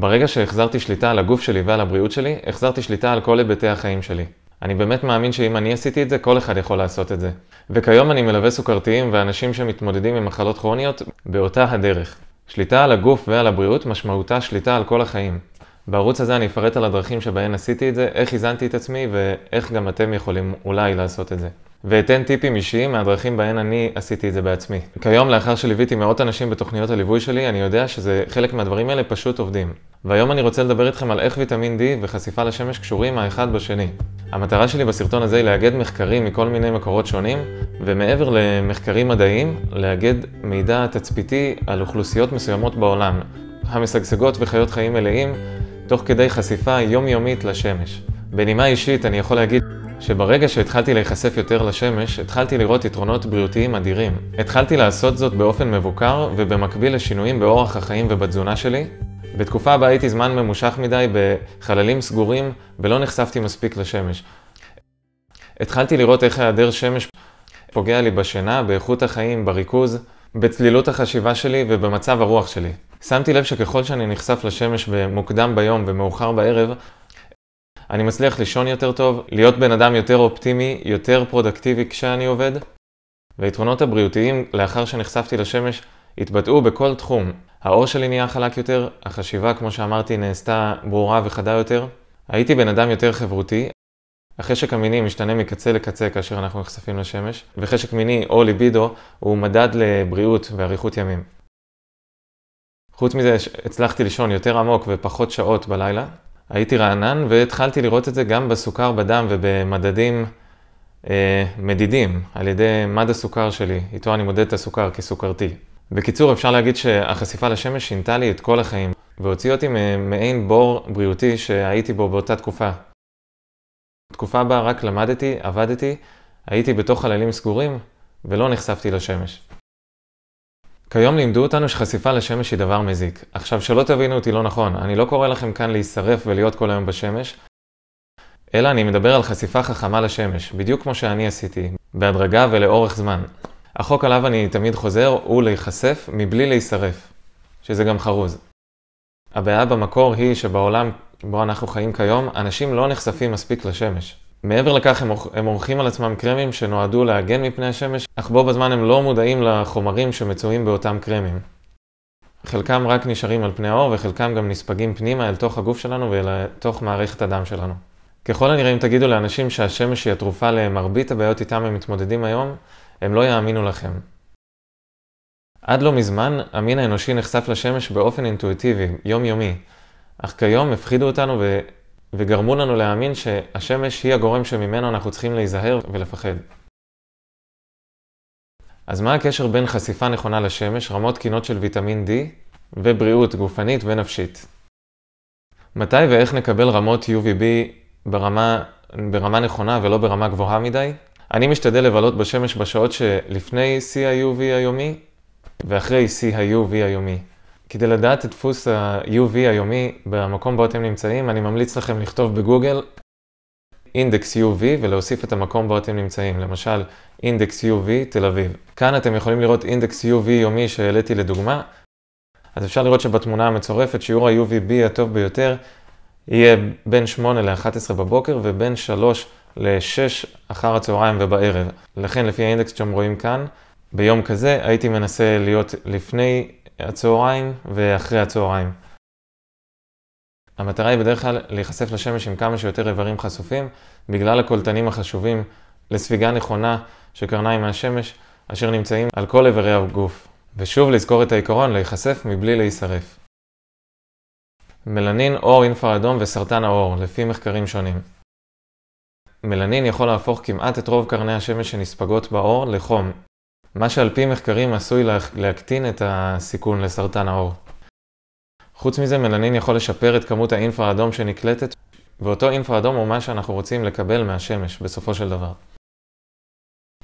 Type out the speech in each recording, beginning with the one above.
ברגע שהחזרתי שליטה על הגוף שלי ועל הבריאות שלי, החזרתי שליטה על כל היבטי החיים שלי. אני באמת מאמין שאם אני עשיתי את זה, כל אחד יכול לעשות את זה. וכיום אני מלווה סוכרתיים ואנשים שמתמודדים עם מחלות כרוניות באותה הדרך. שליטה על הגוף ועל הבריאות משמעותה שליטה על כל החיים. בערוץ הזה אני אפרט על הדרכים שבהן עשיתי את זה, איך איזנתי את עצמי ואיך גם אתם יכולים אולי לעשות את זה. ואתן טיפים אישיים מהדרכים בהן אני עשיתי את זה בעצמי. כיום, לאחר שליוויתי מאות אנשים בתוכניות הליווי שלי, אני יודע שזה חלק מהדברים האלה פשוט עובדים. והיום אני רוצה לדבר איתכם על איך ויטמין D וחשיפה לשמש קשורים האחד בשני. המטרה שלי בסרטון הזה היא לאגד מחקרים מכל מיני מקורות שונים, ומעבר למחקרים מדעיים, לאגד מידע תצפיתי על אוכלוסיות מסוימות בעולם, המשגשגות וחיות חיים מלאים, תוך כדי חשיפה יומיומית לשמש. בנימה אישית אני יכול להגיד שברגע שהתחלתי להיחשף יותר לשמש, התחלתי לראות יתרונות בריאותיים אדירים. התחלתי לעשות זאת באופן מבוקר ובמקביל לשינויים באורח החיים ובתזונה שלי. בתקופה הבאה הייתי זמן ממושך מדי בחללים סגורים ולא נחשפתי מספיק לשמש. התחלתי לראות איך היעדר שמש פוגע לי בשינה, באיכות החיים, בריכוז, בצלילות החשיבה שלי ובמצב הרוח שלי. שמתי לב שככל שאני נחשף לשמש במוקדם ביום ומאוחר בערב, אני מצליח לישון יותר טוב, להיות בן אדם יותר אופטימי, יותר פרודקטיבי כשאני עובד, והיתרונות הבריאותיים לאחר שנחשפתי לשמש התבטאו בכל תחום. האור שלי נהיה חלק יותר, החשיבה, כמו שאמרתי, נעשתה ברורה וחדה יותר. הייתי בן אדם יותר חברותי. החשק המיני משתנה מקצה לקצה כאשר אנחנו נחשפים לשמש, וחשק מיני או ליבידו הוא מדד לבריאות ואריכות ימים. חוץ מזה, הצלחתי לישון יותר עמוק ופחות שעות בלילה. הייתי רענן והתחלתי לראות את זה גם בסוכר בדם ובמדדים אה, מדידים על ידי מד הסוכר שלי, איתו אני מודד את הסוכר כסוכרתי. בקיצור, אפשר להגיד שהחשיפה לשמש שינתה לי את כל החיים, והוציא אותי מעין בור בריאותי שהייתי בו באותה תקופה. תקופה בה רק למדתי, עבדתי, הייתי בתוך חללים סגורים ולא נחשפתי לשמש. כיום לימדו אותנו שחשיפה לשמש היא דבר מזיק. עכשיו, שלא תבינו אותי לא נכון, אני לא קורא לכם כאן להישרף ולהיות כל היום בשמש, אלא אני מדבר על חשיפה חכמה לשמש, בדיוק כמו שאני עשיתי, בהדרגה ולאורך זמן. החוק עליו אני תמיד חוזר הוא להיחשף מבלי להישרף, שזה גם חרוז. הבעיה במקור היא שבעולם בו אנחנו חיים כיום, אנשים לא נחשפים מספיק לשמש. מעבר לכך, הם, עורכים על עצמם קרמים שנועדו להגן מפני השמש, אך בו בזמן הם לא מודעים לחומרים שמצויים באותם קרמים. חלקם רק נשארים על פני האור וחלקם גם נספגים פנימה אל תוך הגוף שלנו ואל תוך מערכת הדם שלנו. ככל הנראה אם תגידו לאנשים שהשמש היא התרופה למרבית הבעיות איתם הם מתמודדים היום, הם לא יאמינו לכם. עד לא מזמן, המין האנושי נחשף לשמש באופן אינטואיטיבי, יומיומי, אך כיום הפחידו אותנו ו... וגרמו לנו להאמין שהשמש היא הגורם שממנו אנחנו צריכים להיזהר ולפחד. אז מה הקשר בין חשיפה נכונה לשמש, רמות תקינות של ויטמין D ובריאות גופנית ונפשית? מתי ואיך נקבל רמות UVB ברמה, ברמה נכונה ולא ברמה גבוהה מדי? אני משתדל לבלות בשמש בשעות שלפני שיא ה-UV היומי ואחרי שיא ה-UV היומי. כדי לדעת את דפוס ה-UV היומי במקום בו אתם נמצאים, אני ממליץ לכם לכתוב בגוגל אינדקס UV ולהוסיף את המקום בו אתם נמצאים, למשל אינדקס UV תל אביב. כאן אתם יכולים לראות אינדקס UV יומי שהעליתי לדוגמה, אז אפשר לראות שבתמונה המצורפת שיעור ה-UVB הטוב ביותר יהיה בין 8 ל-11 בבוקר ובין 3 ל-6 אחר הצהריים ובערב. לכן לפי האינדקס שאתם רואים כאן, ביום כזה הייתי מנסה להיות לפני הצהריים ואחרי הצהריים. המטרה היא בדרך כלל להיחשף לשמש עם כמה שיותר איברים חשופים, בגלל הקולטנים החשובים לספיגה נכונה של קרניים מהשמש, אשר נמצאים על כל איברי הגוף. ושוב לזכור את העיקרון, להיחשף מבלי להישרף. מלנין, אור אינפרה-אדום וסרטן העור, לפי מחקרים שונים. מלנין יכול להפוך כמעט את רוב קרני השמש שנספגות בעור לחום, מה שעל פי מחקרים עשוי להקטין את הסיכון לסרטן העור. חוץ מזה, מלנין יכול לשפר את כמות האינפרה האדום שנקלטת, ואותו אינפרה אדום הוא מה שאנחנו רוצים לקבל מהשמש, בסופו של דבר.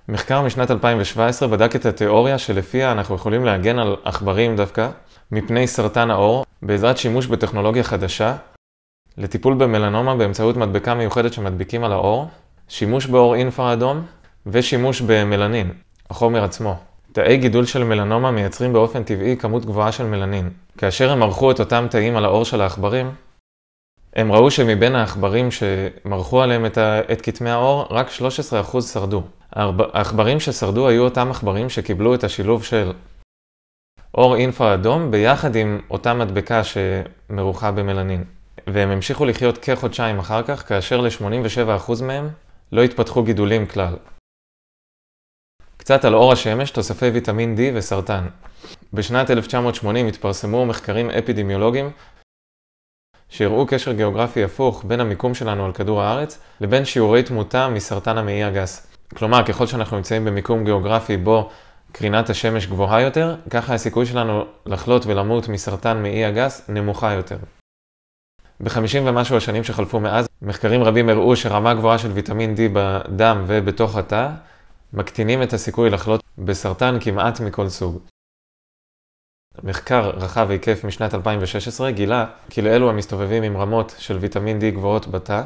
מחקר משנת 2017 בדק את התיאוריה שלפיה אנחנו יכולים להגן על עכברים דווקא מפני סרטן העור בעזרת שימוש בטכנולוגיה חדשה לטיפול במלנומה באמצעות מדבקה מיוחדת שמדביקים על העור, שימוש באור אינפרה אדום ושימוש במלנין, החומר עצמו. תאי גידול של מלנומה מייצרים באופן טבעי כמות גבוהה של מלנין. כאשר הם ערכו את אותם תאים על העור של העכברים, הם ראו שמבין העכברים שמרחו עליהם את, ה... את כתמי העור, רק 13% שרדו. העכברים ששרדו היו אותם עכברים שקיבלו את השילוב של אור אינפרה אדום ביחד עם אותה מדבקה שמרוחה במלנין. והם המשיכו לחיות כחודשיים אחר כך, כאשר ל-87% מהם לא התפתחו גידולים כלל. קצת על אור השמש, תוספי ויטמין D וסרטן. בשנת 1980 התפרסמו מחקרים אפידמיולוגיים שהראו קשר גיאוגרפי הפוך בין המיקום שלנו על כדור הארץ לבין שיעורי תמותה מסרטן המעי הגס. כלומר, ככל שאנחנו נמצאים במיקום גיאוגרפי בו קרינת השמש גבוהה יותר, ככה הסיכוי שלנו לחלות ולמות מסרטן מעי הגס נמוכה יותר. בחמישים ומשהו השנים שחלפו מאז, מחקרים רבים הראו שרמה גבוהה של ויטמין D בדם ובתוך התא מקטינים את הסיכוי לחלות בסרטן כמעט מכל סוג. מחקר רחב היקף משנת 2016 גילה כי לאלו המסתובבים עם רמות של ויטמין D גבוהות בתא,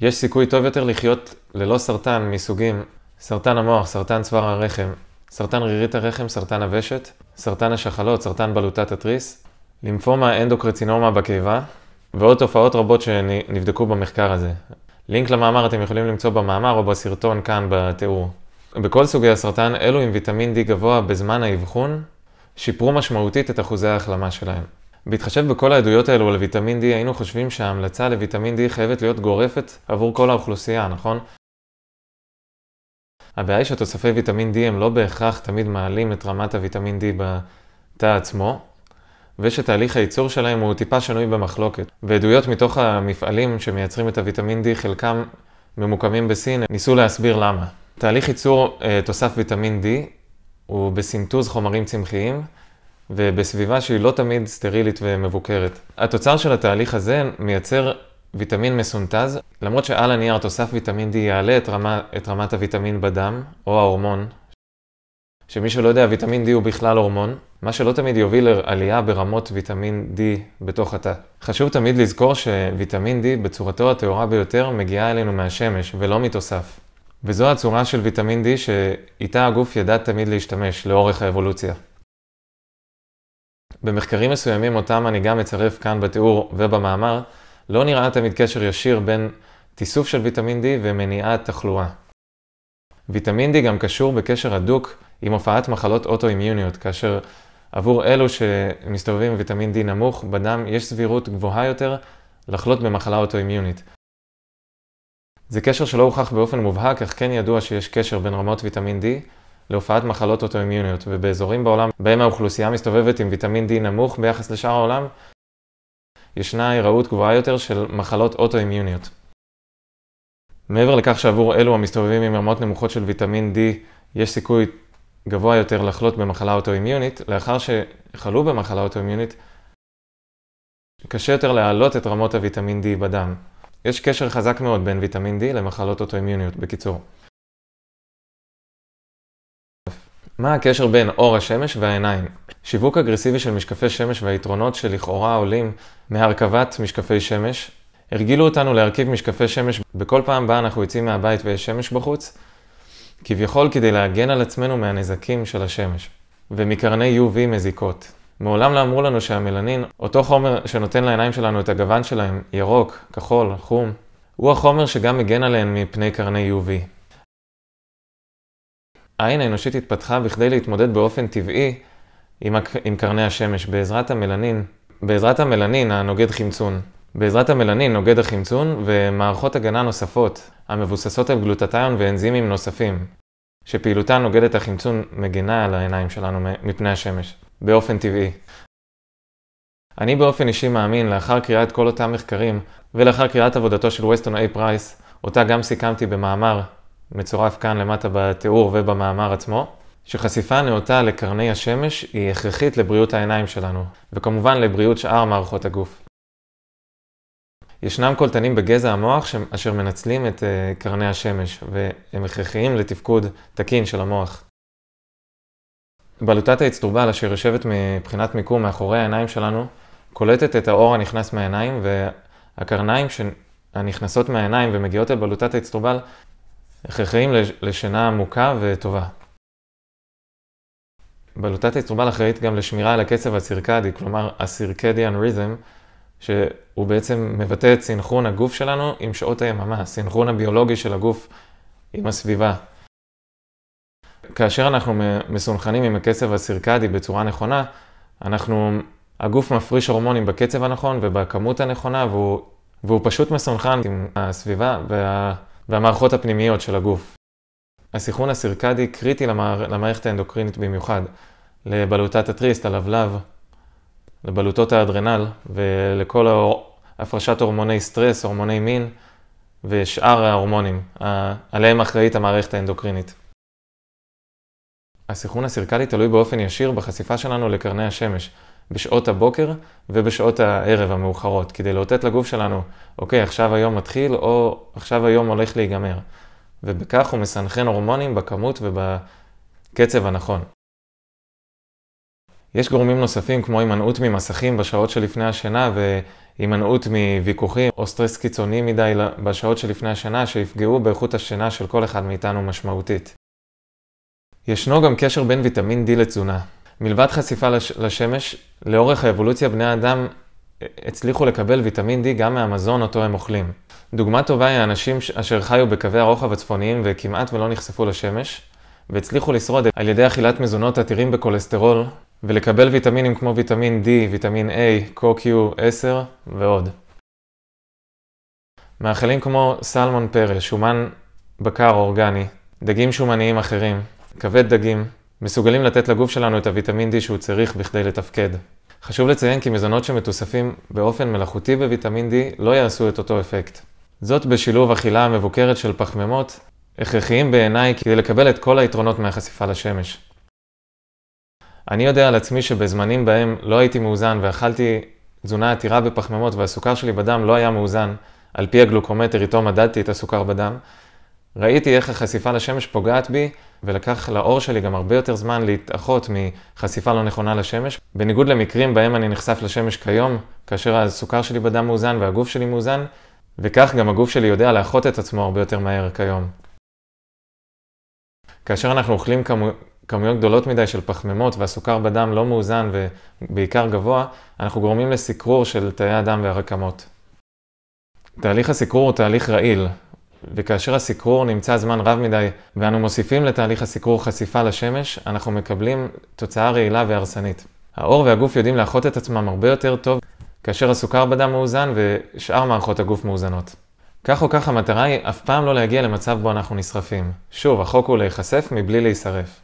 יש סיכוי טוב יותר לחיות ללא סרטן מסוגים סרטן המוח, סרטן צוואר הרחם, סרטן רירית הרחם, סרטן הוושת, סרטן השחלות, סרטן בלוטת התריס, לימפומה אנדוקרצינומה בקיבה, ועוד תופעות רבות שנבדקו במחקר הזה. לינק למאמר אתם יכולים למצוא במאמר או בסרטון כאן בתיאור. בכל סוגי הסרטן, אלו עם ויטמין D גבוה בזמן האבחון, שיפרו משמעותית את אחוזי ההחלמה שלהם. בהתחשב בכל העדויות האלו על ויטמין D, היינו חושבים שההמלצה לויטמין D חייבת להיות גורפת עבור כל האוכלוסייה, נכון? הבעיה היא שתוספי ויטמין D הם לא בהכרח תמיד מעלים את רמת הוויטמין D בתא עצמו, ושתהליך הייצור שלהם הוא טיפה שנוי במחלוקת. ועדויות מתוך המפעלים שמייצרים את הוויטמין D, חלקם ממוקמים בסין, ניסו להסביר למה. תהליך ייצור uh, תוסף ויטמין D הוא בסינטוז חומרים צמחיים ובסביבה שהיא לא תמיד סטרילית ומבוקרת. התוצר של התהליך הזה מייצר ויטמין מסונטז, למרות שעל הנייר תוסף ויטמין D יעלה את, רמה, את רמת הוויטמין בדם, או ההורמון, שמי שלא יודע, ויטמין D הוא בכלל הורמון, מה שלא תמיד יוביל לעלייה ברמות ויטמין D בתוך התא. חשוב תמיד לזכור שוויטמין D בצורתו הטהורה ביותר מגיעה אלינו מהשמש ולא מתוסף. וזו הצורה של ויטמין D שאיתה הגוף ידע תמיד להשתמש לאורך האבולוציה. במחקרים מסוימים, אותם אני גם מצרף כאן בתיאור ובמאמר, לא נראה תמיד קשר ישיר בין תיסוף של ויטמין D ומניעת תחלואה. ויטמין D גם קשור בקשר הדוק עם הופעת מחלות אוטואימיוניות, כאשר עבור אלו שמסתובבים עם ויטמין D נמוך בדם יש סבירות גבוהה יותר לחלות במחלה אוטואימיונית. זה קשר שלא הוכח באופן מובהק, אך כן ידוע שיש קשר בין רמות ויטמין D להופעת מחלות אוטואימיוניות, ובאזורים בעולם בהם האוכלוסייה מסתובבת עם ויטמין D נמוך ביחס לשאר העולם, ישנה היראות גבוהה יותר של מחלות אוטואימיוניות. מעבר לכך שעבור אלו המסתובבים עם רמות נמוכות של ויטמין D יש סיכוי גבוה יותר לחלות במחלה אוטואימיונית, לאחר שחלו במחלה אוטואימיונית, קשה יותר להעלות את רמות הוויטמין D בדם. יש קשר חזק מאוד בין ויטמין D למחלות אוטואימיוניות, בקיצור. מה הקשר בין אור השמש והעיניים? שיווק אגרסיבי של משקפי שמש והיתרונות שלכאורה עולים מהרכבת משקפי שמש, הרגילו אותנו להרכיב משקפי שמש בכל פעם בה אנחנו יוצאים מהבית ויש שמש בחוץ, כביכול כדי להגן על עצמנו מהנזקים של השמש, ומקרני UV מזיקות. מעולם לא אמרו לנו שהמלנין, אותו חומר שנותן לעיניים שלנו את הגוון שלהם, ירוק, כחול, חום, הוא החומר שגם מגן עליהן מפני קרני UV. העין האנושית התפתחה בכדי להתמודד באופן טבעי עם. עם קרני השמש בעזרת המלנין, בעזרת המלנין הנוגד חמצון. בעזרת המלנין נוגד החמצון ומערכות הגנה נוספות המבוססות על גלוטטיון ואנזימים נוספים, שפעילותן נוגדת החמצון מגנה על העיניים שלנו מפני השמש, באופן טבעי. אני באופן אישי מאמין, לאחר קריאת כל אותם מחקרים ולאחר קריאת עבודתו של ווסטון איי פרייס, אותה גם סיכמתי במאמר מצורף כאן למטה בתיאור ובמאמר עצמו, שחשיפה נאותה לקרני השמש היא הכרחית לבריאות העיניים שלנו, וכמובן לבריאות שאר מערכות הגוף. ישנם קולטנים בגזע המוח אשר מנצלים את אה, קרני השמש, והם הכרחיים לתפקוד תקין של המוח. בלוטת האצטרובל אשר יושבת מבחינת מיקום מאחורי העיניים שלנו, קולטת את האור הנכנס מהעיניים, והקרניים הנכנסות מהעיניים ומגיעות אל בלוטת האצטרובל הכרחיים לשינה עמוקה וטובה. בלוטת האסטרובל אחראית גם לשמירה על הקצב הסירקדי, כלומר הסירקדיאן ריזם, שהוא בעצם מבטא את סינכרון הגוף שלנו עם שעות היממה, הסינכרון הביולוגי של הגוף עם הסביבה. כאשר אנחנו מסונכנים עם הקצב הסירקדי בצורה נכונה, אנחנו, הגוף מפריש הורמונים בקצב הנכון ובכמות הנכונה, והוא, והוא פשוט מסונכן עם הסביבה וה, והמערכות הפנימיות של הגוף. הסינכרון הסירקדי קריטי למער, למערכת האנדוקרינית במיוחד, לבלוטת התריסט, הלבלב, לבלוטות האדרנל ולכל הפרשת הורמוני סטרס, הורמוני מין ושאר ההורמונים, עליהם אחראית המערכת האנדוקרינית. הסינכרון הסירקלי תלוי באופן ישיר בחשיפה שלנו לקרני השמש, בשעות הבוקר ובשעות הערב המאוחרות, כדי לאותת לגוף שלנו, אוקיי, עכשיו היום מתחיל, או עכשיו היום הולך להיגמר. ובכך הוא מסנכרן הורמונים בכמות ובקצב הנכון. יש גורמים נוספים כמו הימנעות ממסכים בשעות שלפני השינה והימנעות מוויכוחים או סטרס קיצוני מדי בשעות שלפני השינה שיפגעו באיכות השינה של כל אחד מאיתנו משמעותית. ישנו גם קשר בין ויטמין D לתזונה. מלבד חשיפה לש... לשמש, לאורך האבולוציה בני האדם הצליחו לקבל ויטמין D גם מהמזון אותו הם אוכלים. דוגמה טובה היא האנשים אשר חיו בקווי הרוחב הצפוניים וכמעט ולא נחשפו לשמש, והצליחו לשרוד על ידי אכילת מזונות עתירים בכולסטרול, ולקבל ויטמינים כמו ויטמין D, ויטמין A, CoQ10 ועוד. מאכלים כמו סלמון פרל, שומן בקר אורגני, דגים שומניים אחרים, כבד דגים, מסוגלים לתת לגוף שלנו את הוויטמין D שהוא צריך בכדי לתפקד. חשוב לציין כי מזונות שמתוספים באופן מלאכותי בוויטמין D לא יעשו את אותו אפקט. זאת בשילוב אכילה מבוקרת של פחמימות, הכרחיים בעיניי כדי לקבל את כל היתרונות מהחשיפה לשמש. אני יודע על עצמי שבזמנים בהם לא הייתי מאוזן ואכלתי תזונה עתירה בפחמימות והסוכר שלי בדם לא היה מאוזן, על פי הגלוקומטר איתו מדדתי את הסוכר בדם, ראיתי איך החשיפה לשמש פוגעת בי, ולקח לאור שלי גם הרבה יותר זמן להתאחות מחשיפה לא נכונה לשמש. בניגוד למקרים בהם אני נחשף לשמש כיום, כאשר הסוכר שלי בדם מאוזן והגוף שלי מאוזן, וכך גם הגוף שלי יודע לאחות את עצמו הרבה יותר מהר כיום. כאשר אנחנו אוכלים כמו... כמויות גדולות מדי של פחמימות והסוכר בדם לא מאוזן ובעיקר גבוה, אנחנו גורמים לסיקרור של תאי הדם והרקמות. תהליך הסיקרור הוא תהליך רעיל, וכאשר הסיקרור נמצא זמן רב מדי ואנו מוסיפים לתהליך הסיקרור חשיפה לשמש, אנחנו מקבלים תוצאה רעילה והרסנית. האור והגוף יודעים לאחות את עצמם הרבה יותר טוב כאשר הסוכר בדם מאוזן ושאר מערכות הגוף מאוזנות. כך או כך המטרה היא אף פעם לא להגיע למצב בו אנחנו נשרפים. שוב, החוק הוא להיחשף מבלי להישרף.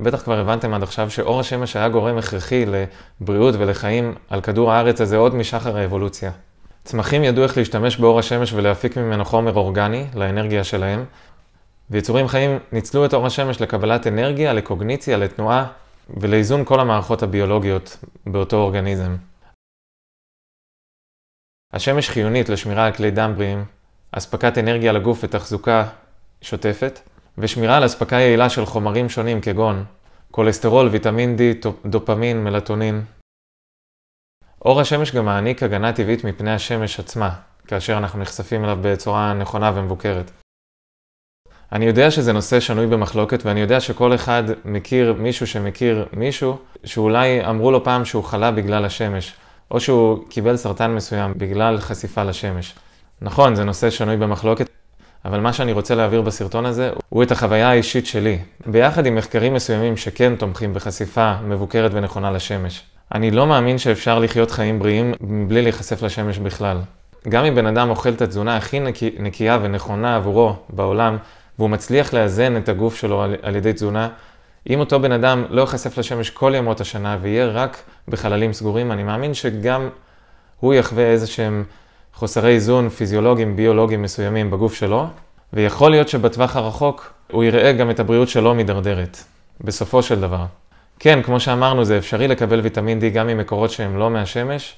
בטח כבר הבנתם עד עכשיו שאור השמש היה גורם הכרחי לבריאות ולחיים על כדור הארץ הזה עוד משחר האבולוציה. צמחים ידעו איך להשתמש באור השמש ולהפיק ממנו חומר אורגני לאנרגיה שלהם, ויצורים חיים ניצלו את אור השמש לקבלת אנרגיה, לקוגניציה, לתנועה ולאיזון כל המערכות הביולוגיות באותו אורגניזם. השמש חיונית לשמירה על כלי דם בריאים, אספקת אנרגיה לגוף ותחזוקה שוטפת, ושמירה על אספקה יעילה של חומרים שונים כגון כולסטרול, ויטמין D, דופמין, מלטונין. אור השמש גם מעניק הגנה טבעית מפני השמש עצמה, כאשר אנחנו נחשפים אליו בצורה נכונה ומבוקרת. אני יודע שזה נושא שנוי במחלוקת, ואני יודע שכל אחד מכיר מישהו שמכיר מישהו, שאולי אמרו לו פעם שהוא חלה בגלל השמש, או שהוא קיבל סרטן מסוים בגלל חשיפה לשמש. נכון, זה נושא שנוי במחלוקת, אבל מה שאני רוצה להעביר בסרטון הזה הוא את החוויה האישית שלי, ביחד עם מחקרים מסוימים שכן תומכים בחשיפה מבוקרת ונכונה לשמש. אני לא מאמין שאפשר לחיות חיים בריאים מבלי להיחשף לשמש בכלל. גם אם בן אדם אוכל את התזונה הכי נקי, נקייה ונכונה עבורו בעולם, והוא מצליח לאזן את הגוף שלו על, על ידי תזונה, אם אותו בן אדם לא ייחשף לשמש כל ימות השנה ויהיה רק בחללים סגורים, אני מאמין שגם הוא יחווה איזה שהם חוסרי איזון פיזיולוגיים, ביולוגיים מסוימים בגוף שלו, ויכול להיות שבטווח הרחוק הוא יראה גם את הבריאות שלו מידרדרת, בסופו של דבר. כן, כמו שאמרנו, זה אפשרי לקבל ויטמין D גם ממקורות שהם לא מהשמש,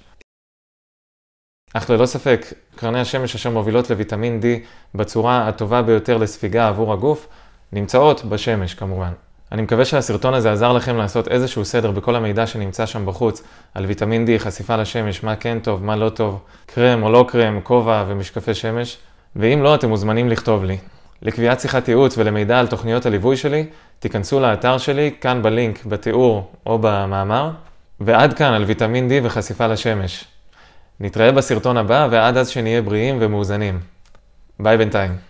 אך ללא ספק, קרני השמש אשר מובילות לויטמין D בצורה הטובה ביותר לספיגה עבור הגוף, נמצאות בשמש כמובן. אני מקווה שהסרטון הזה עזר לכם לעשות איזשהו סדר בכל המידע שנמצא שם בחוץ, על ויטמין D, חשיפה לשמש, מה כן טוב, מה לא טוב, קרם או לא קרם, כובע ומשקפי שמש, ואם לא, אתם מוזמנים לכתוב לי. לקביעת שיחת ייעוץ ולמידע על תוכניות הליווי שלי, תיכנסו לאתר שלי, כאן בלינק, בתיאור או במאמר, ועד כאן על ויטמין D וחשיפה לשמש. נתראה בסרטון הבא, ועד אז שנהיה בריאים ומאוזנים. ביי בינתיים.